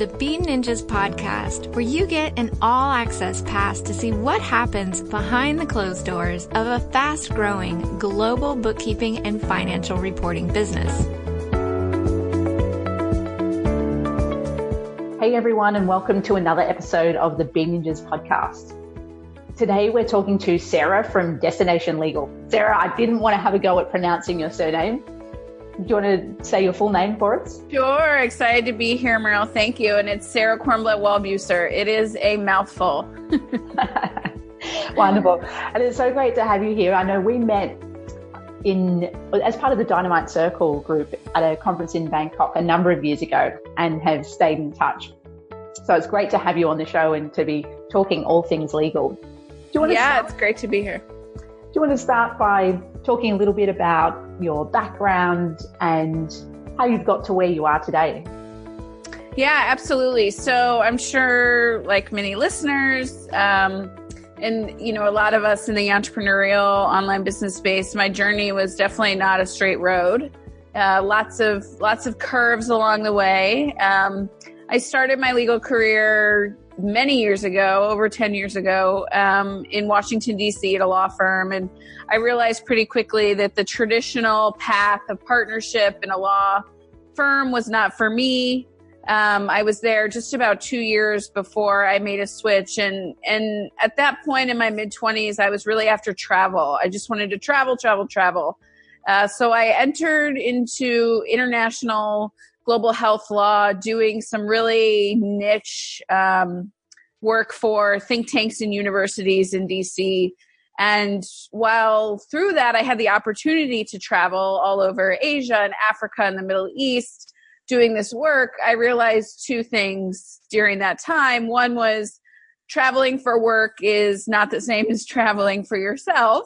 the Bean Ninjas podcast, where you get an all access pass to see what happens behind the closed doors of a fast growing global bookkeeping and financial reporting business. Hey everyone, and welcome to another episode of the Bean Ninjas podcast. Today we're talking to Sarah from Destination Legal. Sarah, I didn't want to have a go at pronouncing your surname, do you want to say your full name for us? Sure. Excited to be here, Meryl. Thank you. And it's Sarah Kornblet Wallbuser. It is a mouthful. Wonderful. And it's so great to have you here. I know we met in as part of the Dynamite Circle group at a conference in Bangkok a number of years ago and have stayed in touch. So it's great to have you on the show and to be talking all things legal. Do you want to yeah, start? it's great to be here. Do you want to start by talking a little bit about your background and how you've got to where you are today. Yeah, absolutely. So I'm sure, like many listeners, um, and you know, a lot of us in the entrepreneurial online business space, my journey was definitely not a straight road. Uh, lots of lots of curves along the way. Um, I started my legal career many years ago, over 10 years ago, um, in Washington, D.C. at a law firm. And I realized pretty quickly that the traditional path of partnership in a law firm was not for me. Um, I was there just about two years before I made a switch. And, and at that point in my mid 20s, I was really after travel. I just wanted to travel, travel, travel. Uh, so I entered into international global health law, doing some really niche um, work for think tanks and universities in DC. And while through that, I had the opportunity to travel all over Asia and Africa and the Middle East doing this work, I realized two things during that time. One was traveling for work is not the same as traveling for yourself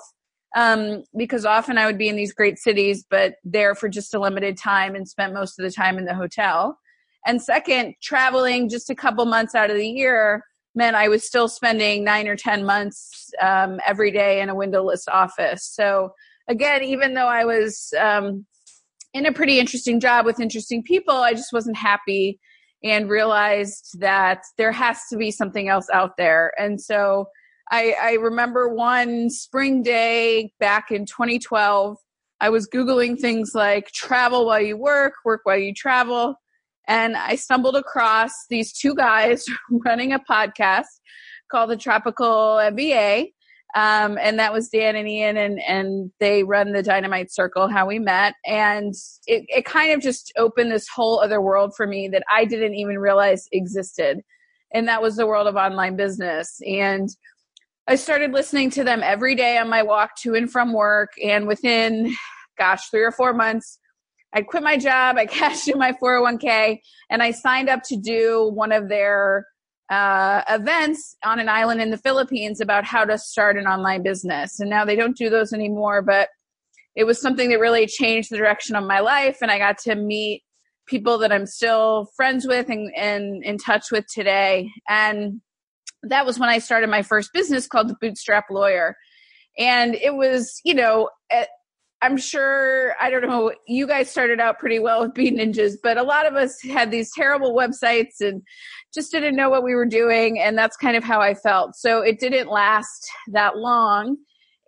um, because often I would be in these great cities, but there for just a limited time and spent most of the time in the hotel. And second, traveling just a couple months out of the year meant I was still spending nine or 10 months um, every day in a windowless office. So, again, even though I was um, in a pretty interesting job with interesting people, I just wasn't happy and realized that there has to be something else out there. And so, I, I remember one spring day back in 2012. I was Googling things like travel while you work, work while you travel. And I stumbled across these two guys running a podcast called the Tropical MBA. Um, and that was Dan and Ian, and, and they run the Dynamite Circle, how we met. And it, it kind of just opened this whole other world for me that I didn't even realize existed. And that was the world of online business. And I started listening to them every day on my walk to and from work. And within, gosh, three or four months, I quit my job, I cashed in my 401k, and I signed up to do one of their uh, events on an island in the Philippines about how to start an online business. And now they don't do those anymore, but it was something that really changed the direction of my life. And I got to meet people that I'm still friends with and, and in touch with today. And that was when I started my first business called the Bootstrap Lawyer. And it was, you know, I'm sure, I don't know, you guys started out pretty well with Bean Ninjas, but a lot of us had these terrible websites and just didn't know what we were doing. And that's kind of how I felt. So it didn't last that long.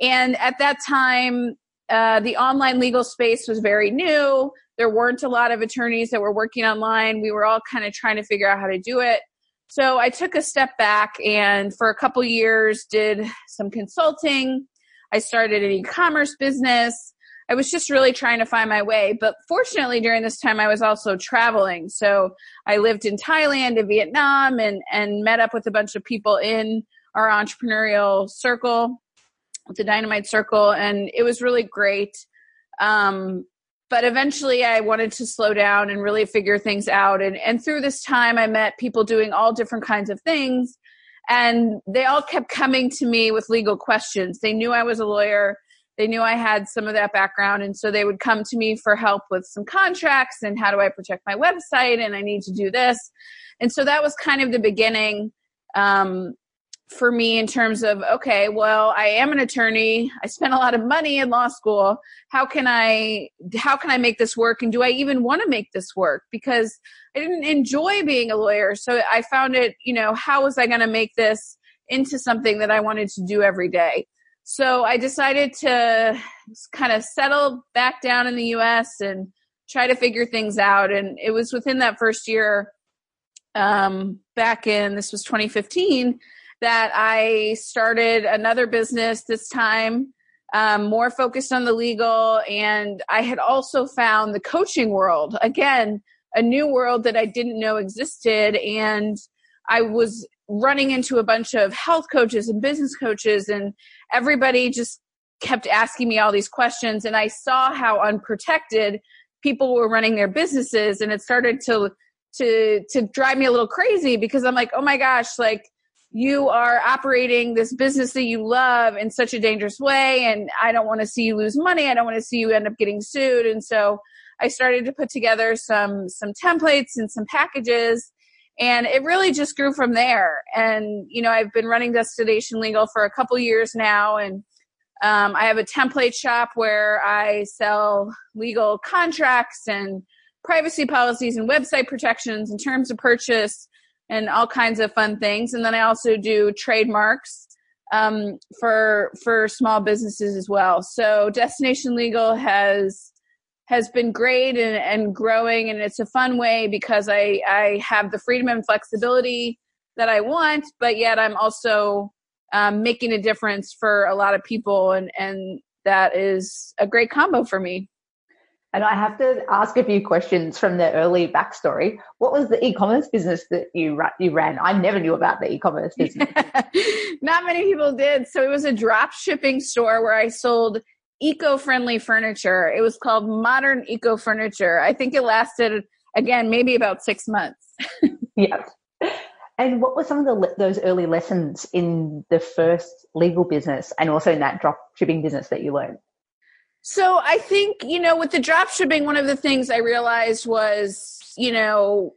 And at that time, uh, the online legal space was very new. There weren't a lot of attorneys that were working online. We were all kind of trying to figure out how to do it. So I took a step back and for a couple years did some consulting. I started an e-commerce business. I was just really trying to find my way. But fortunately, during this time, I was also traveling. So I lived in Thailand and Vietnam and, and met up with a bunch of people in our entrepreneurial circle, the Dynamite Circle. And it was really great. Um, but eventually I wanted to slow down and really figure things out. And, and through this time, I met people doing all different kinds of things. And they all kept coming to me with legal questions. They knew I was a lawyer. They knew I had some of that background. And so they would come to me for help with some contracts and how do I protect my website and I need to do this. And so that was kind of the beginning. Um, for me in terms of okay well i am an attorney. I spent a lot of money in law school. How can i how can i make this work? And do i even want to make this work? Because i didn't enjoy being a lawyer. So i found it you know how was i going to make this into something that i wanted to do every day? So i decided to kind of settle back down in the us and try to figure things out. And it was within that first year um, back in this was 2015 that I started another business this time, um, more focused on the legal. And I had also found the coaching world again, a new world that I didn't know existed. And I was running into a bunch of health coaches and business coaches, and everybody just kept asking me all these questions. And I saw how unprotected people were running their businesses, and it started to to to drive me a little crazy because I'm like, oh my gosh, like you are operating this business that you love in such a dangerous way and i don't want to see you lose money i don't want to see you end up getting sued. And so i started to put together some some templates and some packages and it really just grew from there. And you know i've been running destination legal for a couple years now and um, i have a template shop where i sell legal contracts and privacy policies and website protections and terms of purchase and all kinds of fun things. And then I also do trademarks um, for for small businesses as well. So Destination Legal has has been great and, and growing, and it's a fun way because I I have the freedom and flexibility that I want, but yet I'm also um, making a difference for a lot of people, and and that is a great combo for me. And I have to ask a few questions from the early backstory. What was the e-commerce business that you you ran? I never knew about the e-commerce business. Not many people did. So it was a drop shipping store where I sold eco-friendly furniture. It was called Modern Eco Furniture. I think it lasted again maybe about 6 months. yes. And what were some of the those early lessons in the first legal business and also in that drop shipping business that you learned? So I think, you know, with the drop shipping, one of the things I realized was, you know,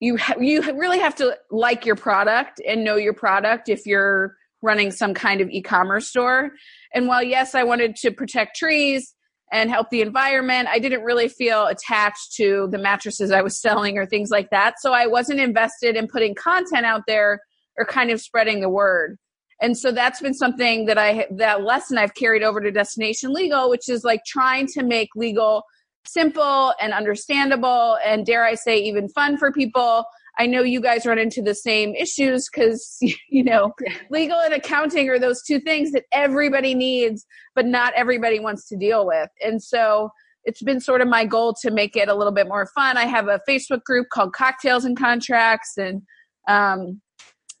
you ha- you really have to like your product and know your product if you're running some kind of e-commerce store. And while yes, I wanted to protect trees and help the environment, I didn't really feel attached to the mattresses I was selling or things like that. So I wasn't invested in putting content out there or kind of spreading the word and so that's been something that i that lesson i've carried over to destination legal which is like trying to make legal simple and understandable and dare i say even fun for people. I know you guys run into the same issues because you know legal and accounting are those two things that everybody needs but not everybody wants to deal with. And so it's been sort of my goal to make it a little bit more fun. I have a facebook group called cocktails and contracts and um,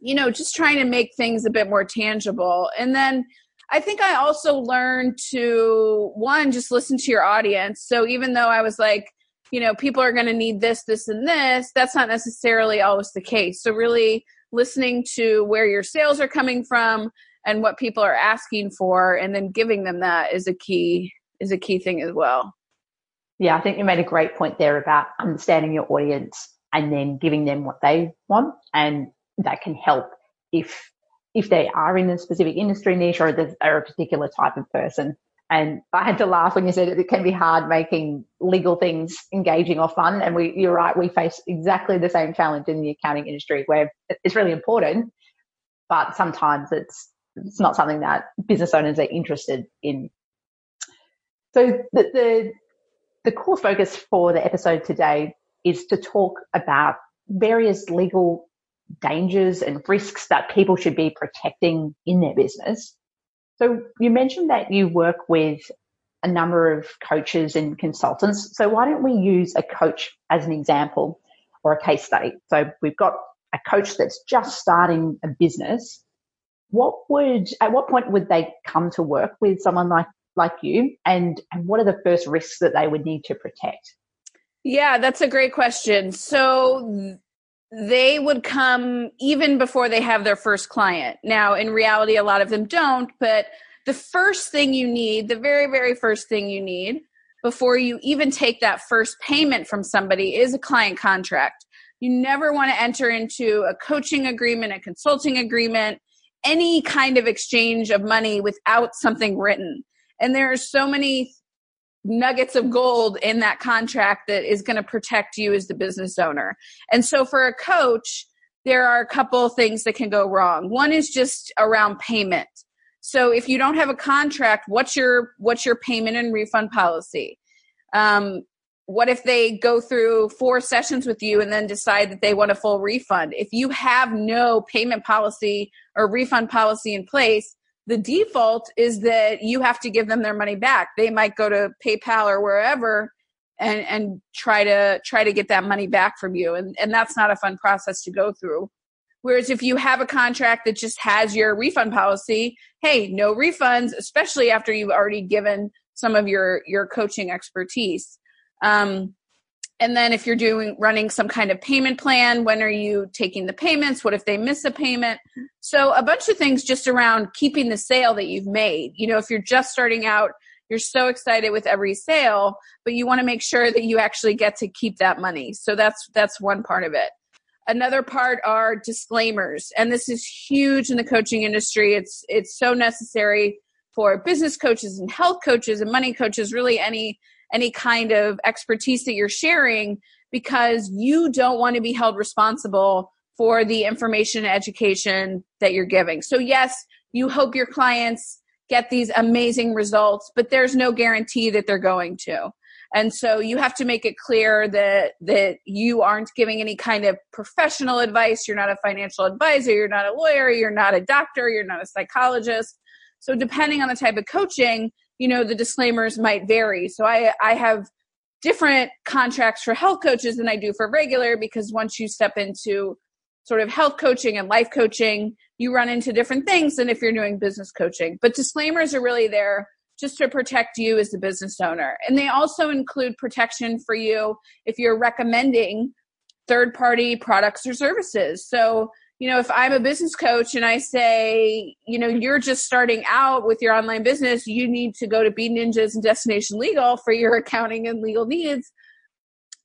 you know, just trying to make things a bit more tangible. And then I think I also learned to one, just listen to your audience. So even though I was like, you know, people are going to need this, this, and this, that's not necessarily always the case. So really listening to where your sales are coming from and what people are asking for and then giving them that is a key is a key thing as well. Yeah, I think you made a great point there about understanding your audience and then giving them what they want and that can help if if they are in a specific industry niche or they're a particular type of person. And I had to laugh when you said it can be hard making legal things engaging or fun. And we, you're right, we face exactly the same challenge in the accounting industry where it's really important, but sometimes it's it's not something that business owners are interested in. So the, the the core focus for the episode today is to talk about various legal dangers and risks that people should be protecting in their business. So you mentioned that you work with a number of coaches and consultants. So why don't we use a coach as an example or a case study? So we've got a coach that's just starting a business. What would, at what point would they come to work with someone like, like you? And, and what are the first risks that they would need to protect? Yeah, that's a great question. So they would come even before they have their first client. Now, in reality, a lot of them don't, but the first thing you need, the very, very first thing you need before you even take that first payment from somebody is a client contract. You never want to enter into a coaching agreement, a consulting agreement, any kind of exchange of money without something written. And there are so many nuggets of gold in that contract that is going to protect you as the business owner. And so for a coach, there are a couple things that can go wrong. One is just around payment. So if you don't have a contract, what's your what's your payment and refund policy? Um, what if they go through four sessions with you and then decide that they want a full refund? If you have no payment policy or refund policy in place, the default is that you have to give them their money back. They might go to PayPal or wherever and and try to try to get that money back from you and and that's not a fun process to go through. Whereas if you have a contract that just has your refund policy, hey, no refunds, especially after you've already given some of your your coaching expertise. Um, and then if you're doing running some kind of payment plan, when are you taking the payments? What if they miss a payment? So a bunch of things just around keeping the sale that you've made. You know, if you're just starting out, you're so excited with every sale, but you want to make sure that you actually get to keep that money. So that's that's one part of it. Another part are disclaimers, and this is huge in the coaching industry. It's it's so necessary for business coaches and health coaches and money coaches, really any any kind of expertise that you're sharing because you don't want to be held responsible for the information and education that you're giving. So yes, you hope your clients get these amazing results, but there's no guarantee that they're going to. And so you have to make it clear that that you aren't giving any kind of professional advice. You're not a financial advisor, you're not a lawyer, you're not a doctor, you're not a psychologist. So depending on the type of coaching, you know, the disclaimers might vary. So I I have different contracts for health coaches than I do for regular because once you step into sort of health coaching and life coaching, you run into different things than if you're doing business coaching. But disclaimers are really there just to protect you as the business owner. And they also include protection for you if you're recommending third party products or services. So you know, if I'm a business coach and I say, you know, you're just starting out with your online business, you need to go to Bean Ninjas and Destination Legal for your accounting and legal needs.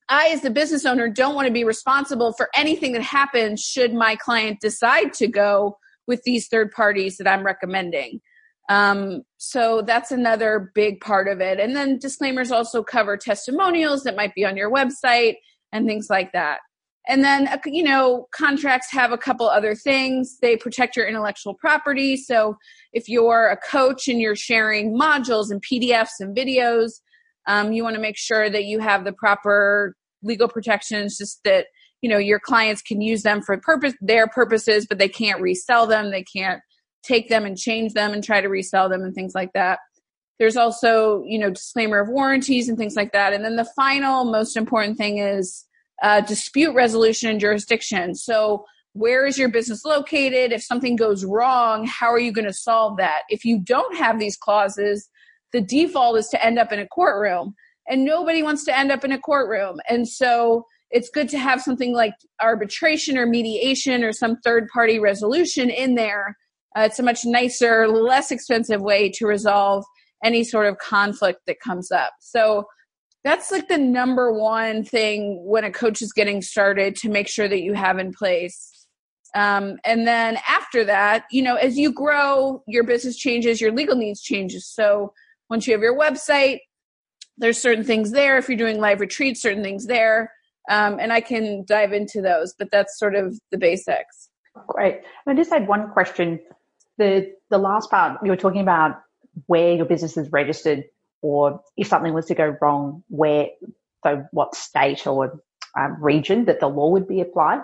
I, as the business owner, don't want to be responsible for anything that happens should my client decide to go with these third parties that I'm recommending. Um, so that's another big part of it. And then disclaimers also cover testimonials that might be on your website and things like that. And then, uh, you know, contracts have a couple other things. They protect your intellectual property. So if you're a coach and you're sharing modules and PDFs and videos, um, you want to make sure that you have the proper legal protections, just that, you know, your clients can use them for purpose, their purposes, but they can't resell them. They can't take them and change them and try to resell them and things like that. There's also, you know, disclaimer of warranties and things like that. And then the final most important thing is, uh, dispute resolution and jurisdiction. So, where is your business located? If something goes wrong, how are you going to solve that? If you don't have these clauses, the default is to end up in a courtroom, and nobody wants to end up in a courtroom. And so, it's good to have something like arbitration or mediation or some third party resolution in there. Uh, it's a much nicer, less expensive way to resolve any sort of conflict that comes up. So, that's like the number one thing when a coach is getting started to make sure that you have in place. Um, and then after that you know as you grow your business changes your legal needs changes. So once you have your website there's certain things there. If you're doing live retreats certain things there. Um, and i can dive into those but that's sort of the basics. Great. I just had one question. The the last part you were talking about where your business is registered or if something was to go wrong, where, so what state or um, region that the law would be applied.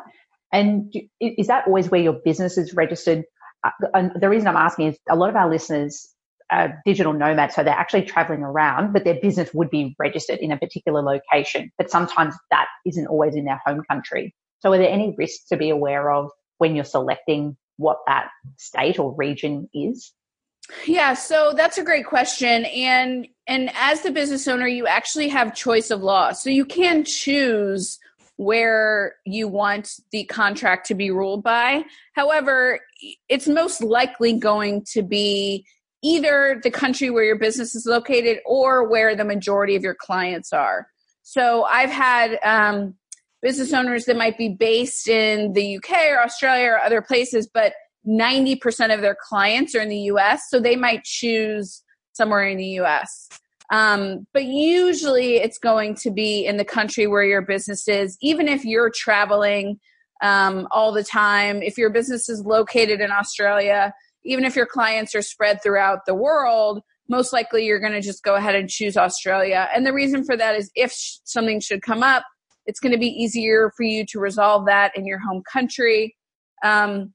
And is that always where your business is registered? Uh, and the reason I'm asking is a lot of our listeners are digital nomads, so they're actually traveling around, but their business would be registered in a particular location. But sometimes that isn't always in their home country. So are there any risks to be aware of when you're selecting what that state or region is? Yeah, so that's a great question. And and as the business owner, you actually have choice of law. So you can choose where you want the contract to be ruled by. However, it's most likely going to be either the country where your business is located or where the majority of your clients are. So I've had um, business owners that might be based in the UK or Australia or other places, but 90% of their clients are in the US, so they might choose somewhere in the US. Um, but usually it's going to be in the country where your business is, even if you're traveling um, all the time. If your business is located in Australia, even if your clients are spread throughout the world, most likely you're going to just go ahead and choose Australia. And the reason for that is if sh- something should come up, it's going to be easier for you to resolve that in your home country. Um,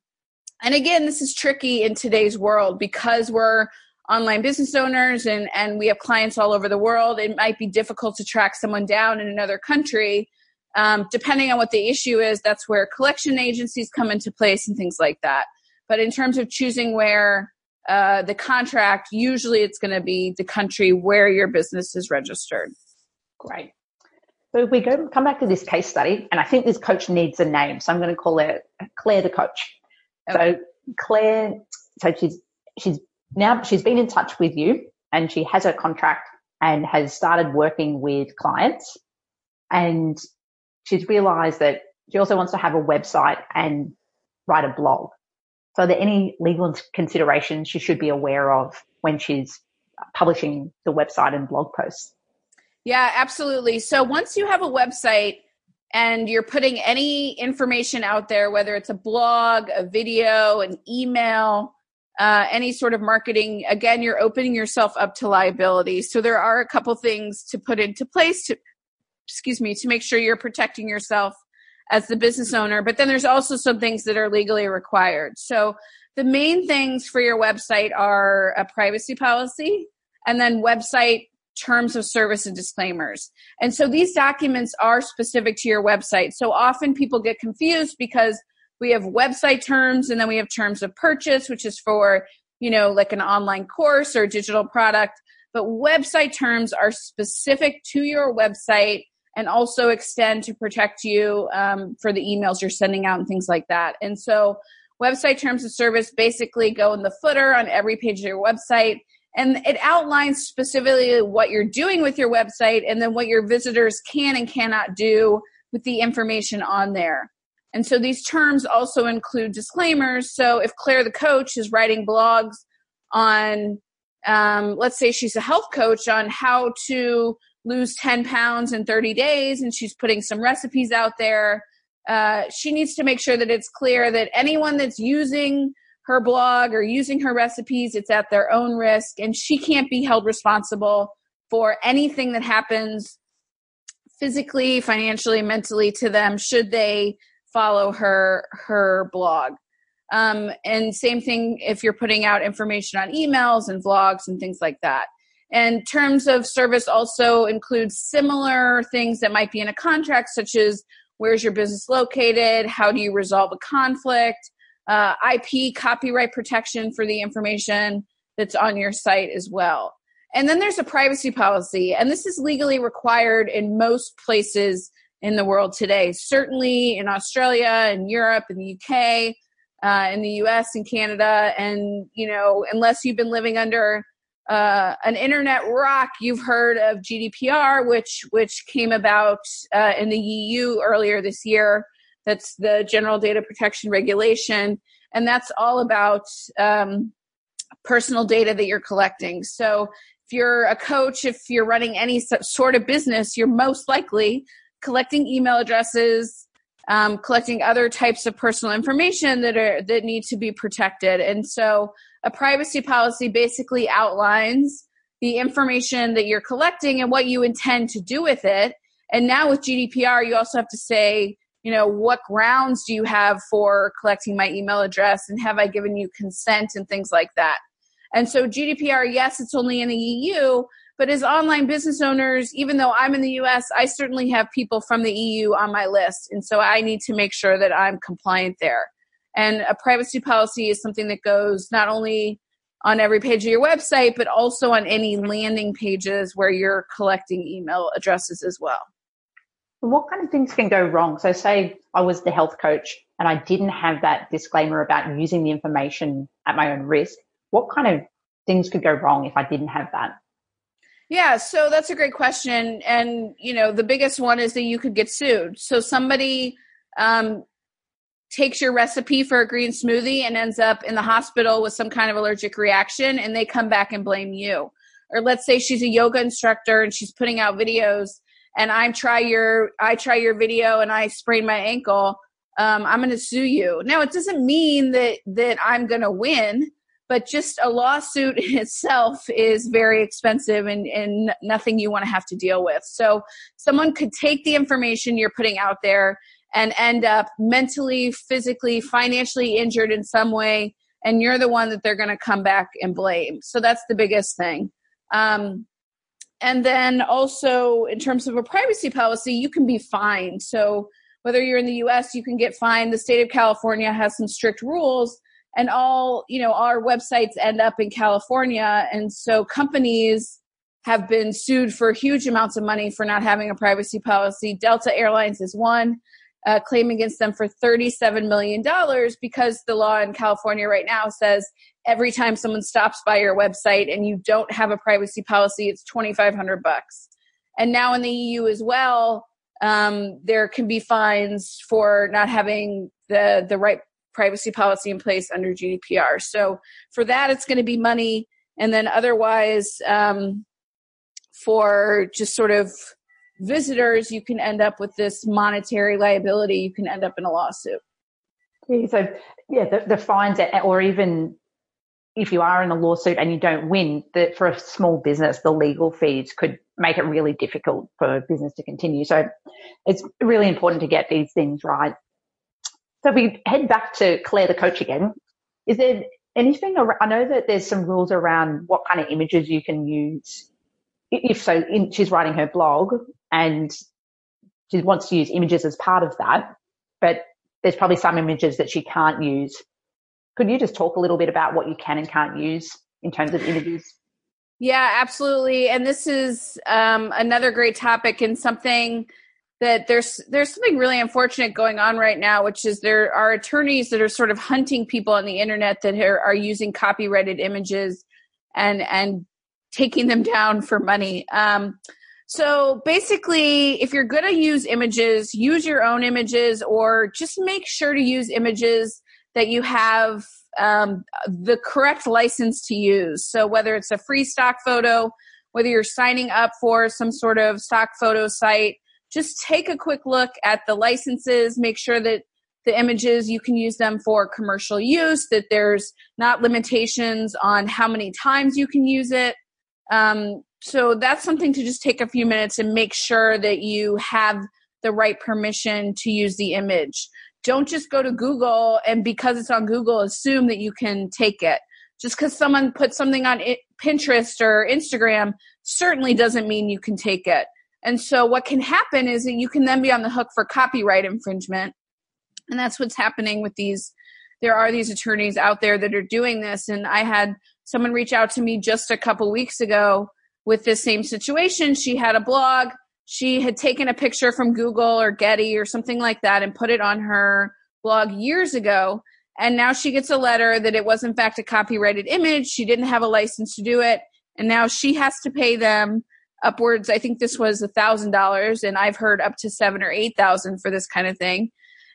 and again, this is tricky in today's world because we're online business owners and, and we have clients all over the world. It might be difficult to track someone down in another country. Um, depending on what the issue is, that's where collection agencies come into place and things like that. But in terms of choosing where uh, the contract, usually it's going to be the country where your business is registered. Great. So if we go come back to this case study, and I think this coach needs a name, so I'm going to call it Claire the coach. Okay. So Claire, so she's she's now she's been in touch with you, and she has her contract and has started working with clients, and she's realised that she also wants to have a website and write a blog. So are there any legal considerations she should be aware of when she's publishing the website and blog posts? Yeah, absolutely. So once you have a website and you're putting any information out there, whether it's a blog, a video, an email, uh, any sort of marketing, again, you're opening yourself up to liability. So there are a couple things to put into place to, excuse me, to make sure you're protecting yourself as the business owner. But then there's also some things that are legally required. So the main things for your website are a privacy policy and then website terms of service and disclaimers. And so these documents are specific to your website. So often people get confused because we have website terms and then we have terms of purchase, which is for, you know, like an online course or digital product. But website terms are specific to your website and also extend to protect you um, for the emails you're sending out and things like that. And so website terms of service basically go in the footer on every page of your website and it outlines specifically what you're doing with your website and then what your visitors can and cannot do with the information on there. And so these terms also include disclaimers. So if Claire the coach is writing blogs on, um, let's say she's a health coach on how to lose 10 pounds in 30 days and she's putting some recipes out there, uh, she needs to make sure that it's clear that anyone that's using her blog or using her recipes, it's at their own risk, and she can't be held responsible for anything that happens physically, financially, mentally to them should they follow her her blog. Um, and same thing if you're putting out information on emails and vlogs and things like that. And terms of service also include similar things that might be in a contract, such as where's your business located, how do you resolve a conflict, uh, IP copyright protection for the information that's on your site as well. And then there's a privacy policy, and this is legally required in most places in the world today. Certainly in Australia in Europe in the UK, uh, in the US and Canada. And, you know, unless you've been living under uh, an internet rock, you've heard of GDPR, which which came about uh, in the EU earlier this year, that's the General Data Protection Regulation, and that's all about um, personal data that you're collecting. So if you're a coach, if you're running any sort of business, you're most likely collecting email addresses, um, collecting other types of personal information that are that need to be protected. And so a privacy policy basically outlines the information that you're collecting and what you intend to do with it. And now with GDPR, you also have to say you know, what grounds do you have for collecting my email address and have I given you consent and things like that. And so GDPR, yes, it's only in the EU, but as online business owners, even though I'm in the US, I certainly have people from the EU on my list. And so I need to make sure that I'm compliant there. And a privacy policy is something that goes not only on every page of your website, but also on any landing pages where you're collecting email addresses as well what kind of things can go wrong? So, say I was the health coach and I didn't have that disclaimer about using the information at my own risk. What kind of things could go wrong if I didn't have that? Yeah, so that's a great question. And, you know, the biggest one is that you could get sued. So, somebody um, takes your recipe for a green smoothie and ends up in the hospital with some kind of allergic reaction and they come back and blame you or let's say she's a yoga instructor and she's putting out videos and i try your i try your video and i sprain my ankle um, i'm going to sue you now it doesn't mean that that i'm going to win but just a lawsuit itself is very expensive and, and nothing you want to have to deal with so someone could take the information you're putting out there and end up mentally, physically, financially injured in some way, and you're the one that they're going to come back and blame. So that's the biggest thing. Um, and then also, in terms of a privacy policy, you can be fined. So whether you're in the US, you can get fined. The state of California has some strict rules and all you know our websites end up in california and so companies have been sued for huge amounts of money for not having a privacy policy delta airlines is one uh, claim against them for $37 million because the law in California right now says every time someone stops by your website and you don't have a privacy policy, it's 2,500 bucks. And now in the EU as well, um, there can be fines for not having the, the right privacy policy in place under GDPR. So for that, it's going to be money. And then otherwise, um, for just sort of visitors, you can end up with this monetary liability. You can end up in a lawsuit. Yeah, so, yeah, the, the fines, or even if you are in a lawsuit and you don't win, that for a small business, the legal fees could make it really difficult for business to continue. So it's really important to get these things right. So we head back to Claire the coach again. Is there anything? I know that there's some rules around what kind of images you can use. If so, in, she's writing her blog and she wants to use images as part of that, but there's probably some images that she can't use. Could you just talk a little bit about what you can and can't use in terms of images? Yeah, absolutely. And this is um, another great topic and something that there's there's something really unfortunate going on right now, which is there are attorneys that are sort of hunting people on the internet that are, are using copyrighted images and and taking them down for money. Um, so basically, if you're going to use images, use your own images or just make sure to use images that you have um, the correct license to use. So whether it's a free stock photo, whether you're signing up for some sort of stock photo site, just take a quick look at the licenses, make sure that the images you can use them for commercial use, that there's not limitations on how many times you can use it. Um, so that's something to just take a few minutes and make sure that you have the right permission to use the image. Don't just go to Google and because it's on Google, assume that you can take it. Just because someone put something on Pinterest or Instagram certainly doesn't mean you can take it. And so what can happen is that you can then be on the hook for copyright infringement. And that's what's happening with these. There are these attorneys out there that are doing this. And I had someone reach out to me just a couple weeks ago with this same situation. She had a blog. She had taken a picture from Google or Getty or something like that and put it on her blog years ago. And now she gets a letter that it was, in fact, a copyrighted image. She didn't have a license to do it. And now she has to pay them upwards. I think this was a thousand dollars, and I've heard up to seven or eight thousand for this kind of thing.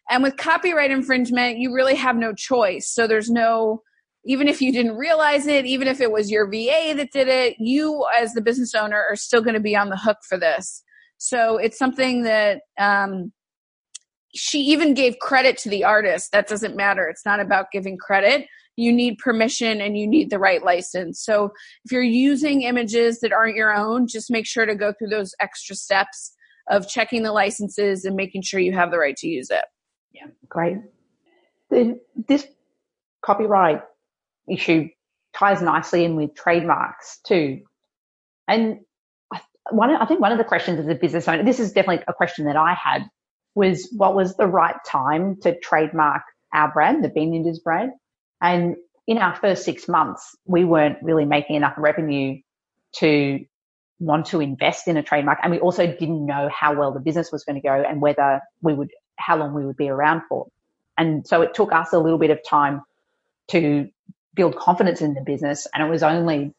And with copyright infringement, you really have no choice. So there's no even if you didn't realize it, even if it was your VA that did it, you as the business owner are still going to be on the hook for this. So it's something that um, she even gave credit to the artist. That doesn't matter. It's not about giving credit. You need permission and you need the right license. So if you're using images that aren't your own, just make sure to go through those extra steps of checking the licenses and making sure you have the right to use it. Yeah, great. This copyright issue ties nicely in with trademarks too. And one, I think one of the questions as a business owner, this is definitely a question that I had, was what was the right time to trademark our brand, the Bean Ninjas brand? And in our first six months, we weren't really making enough revenue to want to invest in a trademark. And we also didn't know how well the business was going to go and whether we would, how long we would be around for. And so it took us a little bit of time to build confidence in the business. And it was only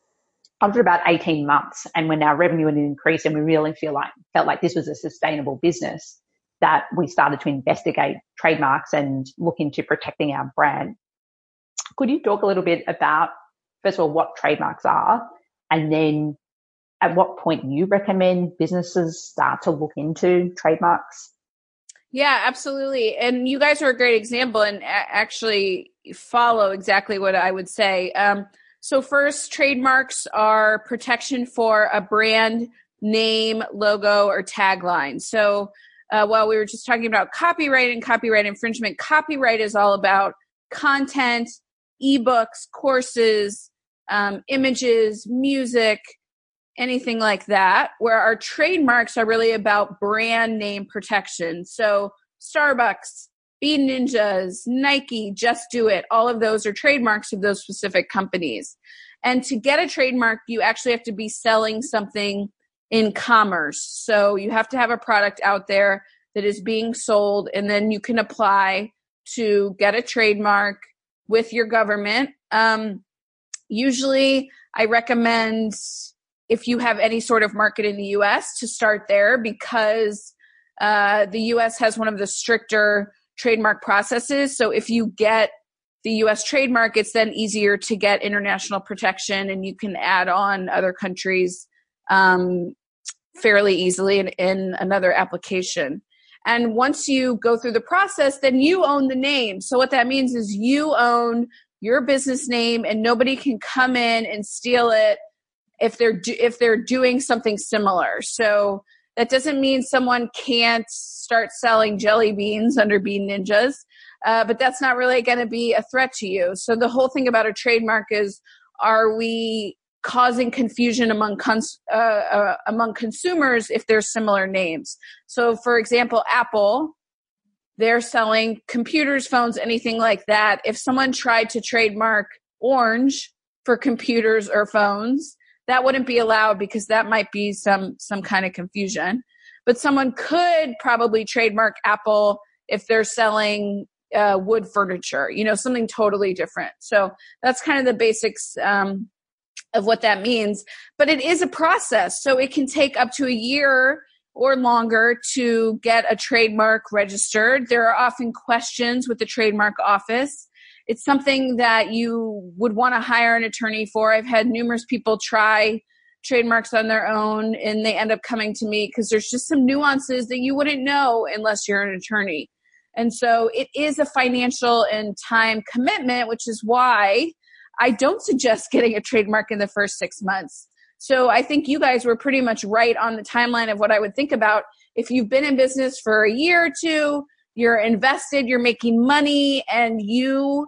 after about 18 months and when our revenue had increased and we really feel like, felt like this was a sustainable business, that we started to investigate trademarks and look into protecting our brand. Could you talk a little bit about, first of all, what trademarks are, and then at what point you recommend businesses start to look into trademarks? Yeah, absolutely. And you guys are a great example and actually follow exactly what I would say. Um, so, first, trademarks are protection for a brand name, logo, or tagline. So, uh, while we were just talking about copyright and copyright infringement, copyright is all about content, ebooks, courses, um, images, music, anything like that, where our trademarks are really about brand name protection. So Starbucks, Bean Ninjas, Nike, Just Do It, all of those are trademarks of those specific companies. And to get a trademark, you actually have to be selling something in commerce. So you have to have a product out there that is being sold, and then you can apply to get a trademark with your government. Um, usually, I recommend if you have any sort of market in the US to start there because uh, the US has one of the stricter trademark processes. So if you get the US trademark, it's then easier to get international protection and you can add on other countries um, fairly easily in, in another application. And once you go through the process, then you own the name. So what that means is you own your business name and nobody can come in and steal it if they're do, if they're doing something similar. So that doesn't mean someone can't start selling jelly beans under Bean Ninjas, uh, but that's not really going to be a threat to you. So the whole thing about a trademark is: are we causing confusion among cons- uh, uh, among consumers if there's similar names? So, for example, Apple. They're selling computers, phones, anything like that. If someone tried to trademark orange for computers or phones, that wouldn't be allowed because that might be some some kind of confusion. But someone could probably trademark apple if they're selling uh, wood furniture you know something totally different. So that's kind of the basics um, of what that means. But it is a process so it can take up to a year or longer to get a trademark registered. There are often questions with the trademark office it's something that you would want to hire an attorney for. I've had numerous people try trademarks on their own and they end up coming to me because there's just some nuances that you wouldn't know unless you're an attorney. And so it is a financial and time commitment, which is why I don't suggest getting a trademark in the first six months. So I think you guys were pretty much right on the timeline of what I would think about. If you've been in business for a year or two, you're invested, you're making money, and you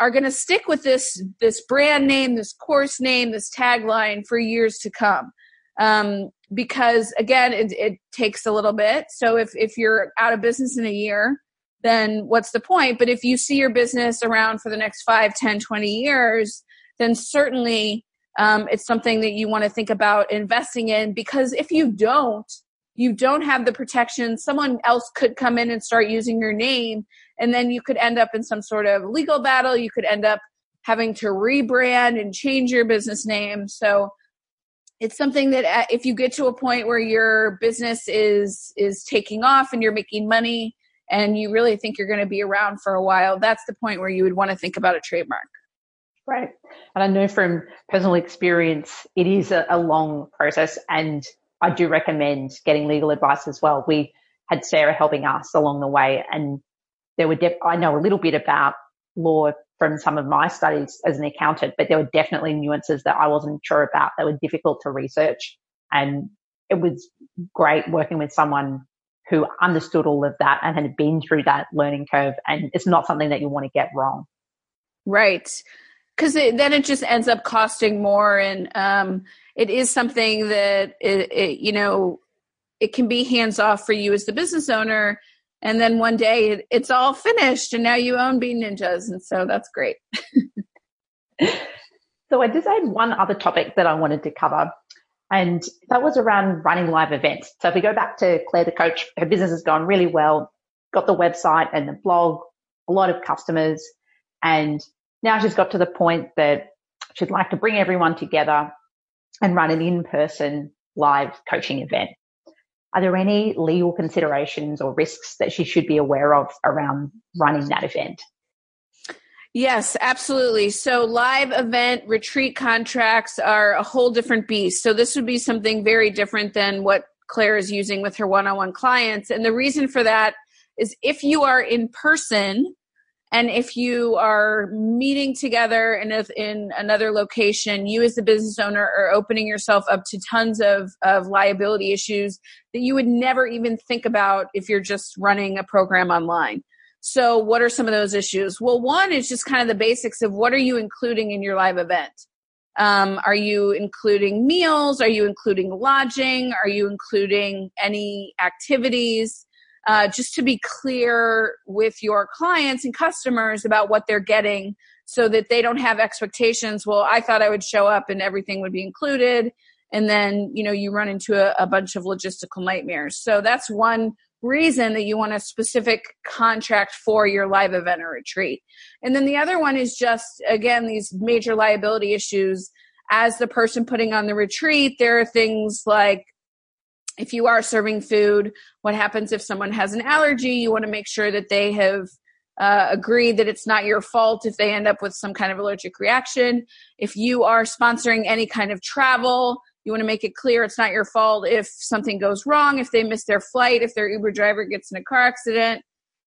are going to stick with this this brand name, this course name, this tagline for years to come. Um, because again, it, it takes a little bit. So if if you're out of business in a year, then what's the point? But if you see your business around for the next 5, 10, 20 years, then certainly um, it's something that you want to think about investing in because if you don't, you don't have the protection. Someone else could come in and start using your name and then you could end up in some sort of legal battle. You could end up having to rebrand and change your business name. So it's something that uh, if you get to a point where your business is is taking off and you're making money and you really think you're going to be around for a while that's the point where you would want to think about a trademark. Right. And i know from personal experience it is a, a long process and i do recommend getting legal advice as well. We had sarah helping us along the way and there were, def- I know a little bit about law from some of my studies as an accountant, but there were definitely nuances that I wasn't sure about that were difficult to research. And it was great working with someone who understood all of that and had been through that learning curve. And it's not something that you want to get wrong. Right. Because then it just ends up costing more. And um, it is something that, it, it, you know, it can be hands off for you as the business owner and then one day it's all finished and now you own bean ninjas. And so that's great. So i just had one other topic that i wanted to cover and that was around running live events. So if we go back to claire the coach her business has gone really well got the website and the blog a lot of customers and now she's got to the point that she'd like to bring everyone together and run an in-person live coaching event are there any legal considerations or risks that she should be aware of around running that event? Yes, absolutely. So live event retreat contracts are a whole different beast. So this would be something very different than what Claire is using with her one-on-one clients. And the reason for that is if you are in person and if you are meeting together in, a, in another location, you as the business owner are opening yourself up to tons of, of liability issues that you would never even think about if you're just running a program online. So, what are some of those issues? Well, one is just kind of the basics of what are you including in your live event? Um, are you including meals? Are you including lodging? Are you including any activities? Uh, just to be clear with your clients and customers about what they're getting so that they don't have expectations well i thought i would show up and everything would be included. And then you know you run into a, a bunch of logistical nightmares. So that's one reason that you want a specific contract for your live event or retreat. And then the other one is just again these major liability issues. As the person putting on the retreat there are things like if you are serving food, what happens if someone has an allergy? You want to make sure that they have uh, agreed that it's not your fault if they end up with some kind of allergic reaction. If you are sponsoring any kind of travel, you want to make it clear it's not your fault if something goes wrong, if they miss their flight, if their Uber driver gets in a car accident,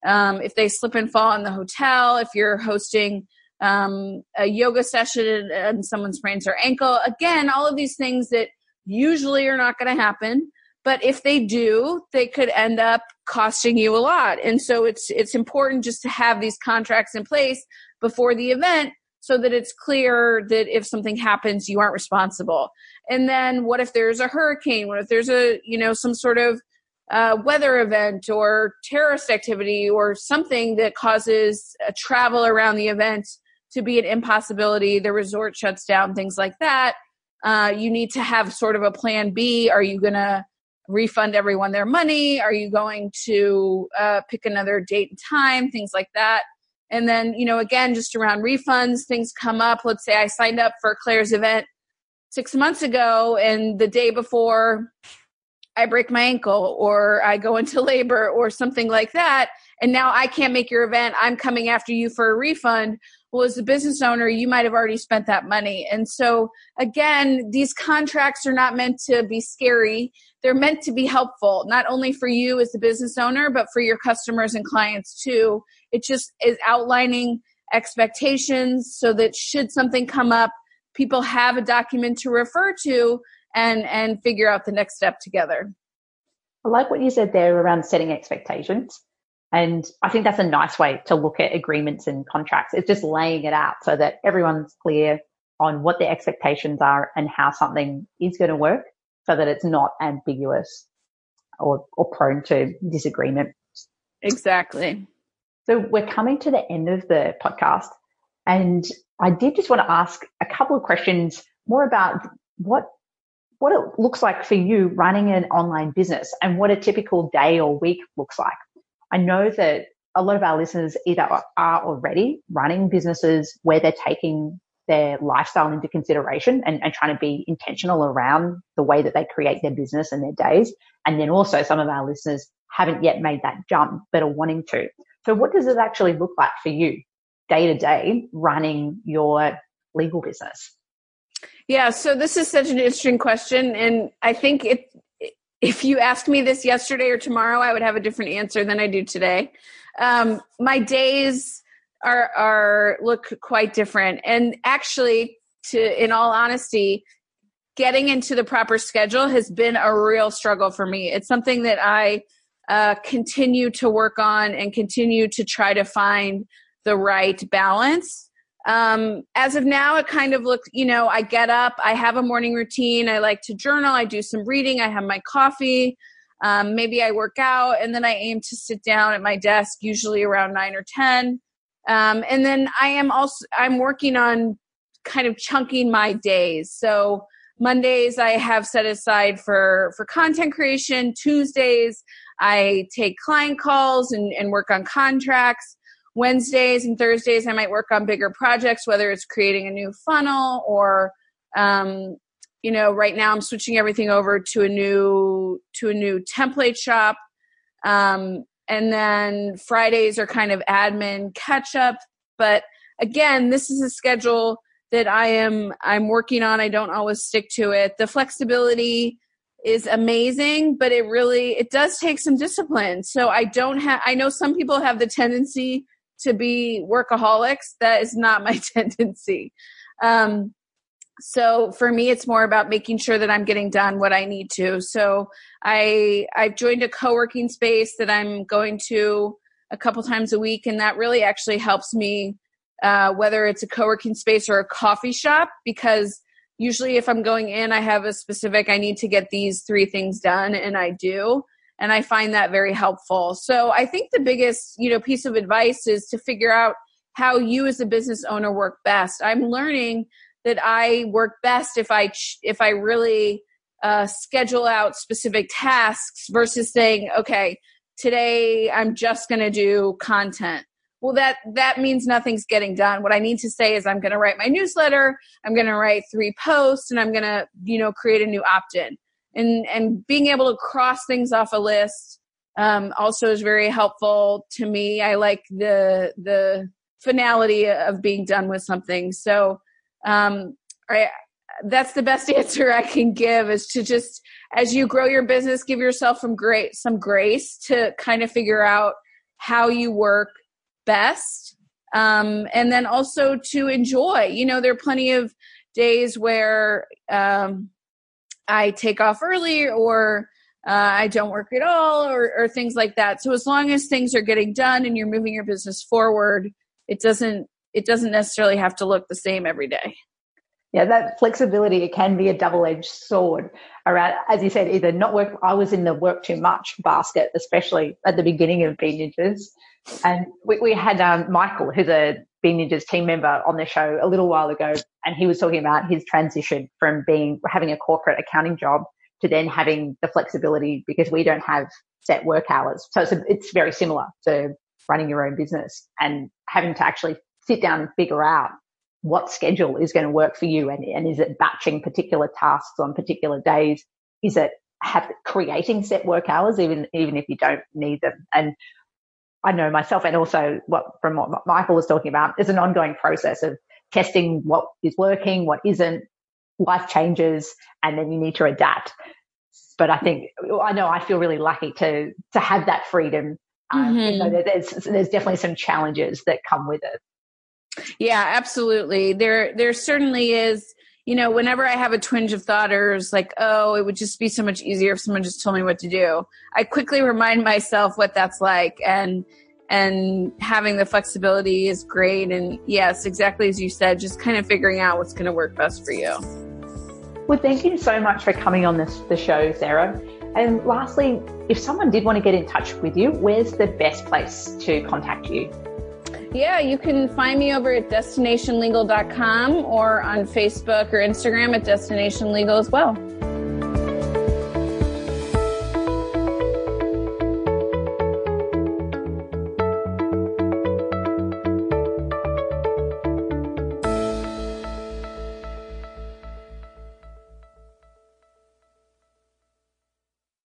um, if they slip and fall in the hotel, if you're hosting um, a yoga session and someone sprains their ankle. Again, all of these things that usually are not going to happen but if they do they could end up costing you a lot. And so it's it's important just to have these contracts in place before the event so that it's clear that if something happens you aren't responsible. And then what if there's a hurricane? What if there's a you know some sort of uh, weather event or terrorist activity or something that causes a travel around the event to be an impossibility the resort shuts down things like that uh, you need to have sort of a plan b. Are you going to refund everyone their money? Are you going to uh, pick another date and time? Things like that. And then, you know, again, just around refunds, things come up. Let's say I signed up for Claire's event six months ago, and the day before I break my ankle or I go into labor or something like that. And now I can't make your event. I'm coming after you for a refund well as a business owner you might have already spent that money. And so again these contracts are not meant to be scary. They're meant to be helpful not only for you as a business owner but for your customers and clients too. It just is outlining expectations so that should something come up people have a document to refer to and and figure out the next step together. I like what you said there around setting expectations and I think that's a nice way to look at agreements and contracts. It's just laying it out so that everyone's clear on what their expectations are and how something is going to work so that it's not ambiguous or, or prone to disagreement. Exactly. So we're coming to the end of the podcast and I did just want to ask a couple of questions more about what what it looks like for you running an online business and what a typical day or week looks like. I know that a lot of our listeners either are already running businesses where they're taking their lifestyle into consideration and, and trying to be intentional around the way that they create their business and their days. And then also some of our listeners haven't yet made that jump, but are wanting to. So what does it actually look like for you day to day running your legal business? Yeah, so this is such an interesting question. And I think it if you asked me this yesterday or tomorrow, I would have a different answer than I do today. Um, my days are are look quite different, and actually, to in all honesty, getting into the proper schedule has been a real struggle for me. It's something that I uh, continue to work on and continue to try to find the right balance um, as of now, it kind of looks, you know, I get up, I have a morning routine, I like to journal, I do some reading, I have my coffee, um, maybe I work out, and then I aim to sit down at my desk, usually around nine or 10. Um, and then I am also, I'm working on kind of chunking my days. So Mondays I have set aside for, for content creation. Tuesdays I take client calls and, and work on contracts. Wednesdays and Thursdays, I might work on bigger projects, whether it's creating a new funnel or, um, you know, right now I'm switching everything over to a new to a new template shop. Um, and then Fridays are kind of admin catch up. But again, this is a schedule that I am I'm working on. I don't always stick to it. The flexibility is amazing, but it really it does take some discipline. So I don't have I know some people have the tendency to be workaholics. That is not my tendency. Um, so for me it's more about making sure that i'm getting done what i need to so i i've joined a co-working space that i'm going to a couple times a week and that really actually helps me uh, whether it's a co-working space or a coffee shop because usually if i'm going in i have a specific i need to get these three things done and i do and i find that very helpful. So i think the biggest you know piece of advice is to figure out how you as a business owner work best. I'm learning that i work best if i if i really uh, schedule out specific tasks versus saying okay today i'm just going to do content. Well that that means nothing's getting done. What i need to say is i'm going to write my newsletter i'm going to write three posts and i'm going to you know create a new opt-in and and being able to cross things off a list um, also is very helpful to me. I like the the finality of being done with something. So um, I, that's the best answer i can give is to just as you grow your business give yourself some great some grace to kind of figure out how you work best. Um, and then also to enjoy. You know there are plenty of days where um, i take off early or uh, i don't work at all or, or things like that. So as long as things are getting done and you're moving your business forward it doesn't it doesn't necessarily have to look the same every day. Yeah, that flexibility it can be a double-edged sword. Around, as you said, either not work. I was in the work too much basket, especially at the beginning of Ninjas, and we, we had um, Michael, who's a Bean Ninjas team member, on the show a little while ago, and he was talking about his transition from being having a corporate accounting job to then having the flexibility because we don't have set work hours. So it's, a, it's very similar to running your own business and having to actually sit down and figure out what schedule is going to work for you and, and is it batching particular tasks on particular days is it have creating set work hours even even if you don't need them and i know myself and also what from what michael was talking about is an ongoing process of testing what is working what isn't life changes and then you need to adapt but i think i know i feel really lucky to to have that freedom um, mm-hmm. there's there's definitely some challenges that come with it yeah, absolutely. There there certainly is, you know, whenever I have a twinge of thought or it's like, oh, it would just be so much easier if someone just told me what to do. I quickly remind myself what that's like and and having the flexibility is great and yes, exactly as you said, just kind of figuring out what's going to work best for you. Well, thank you so much for coming on this the show, Sarah. And lastly, if someone did want to get in touch with you, where's the best place to contact you? Yeah, you can find me over at destinationlegal.com or on Facebook or Instagram at Destination Legal as well.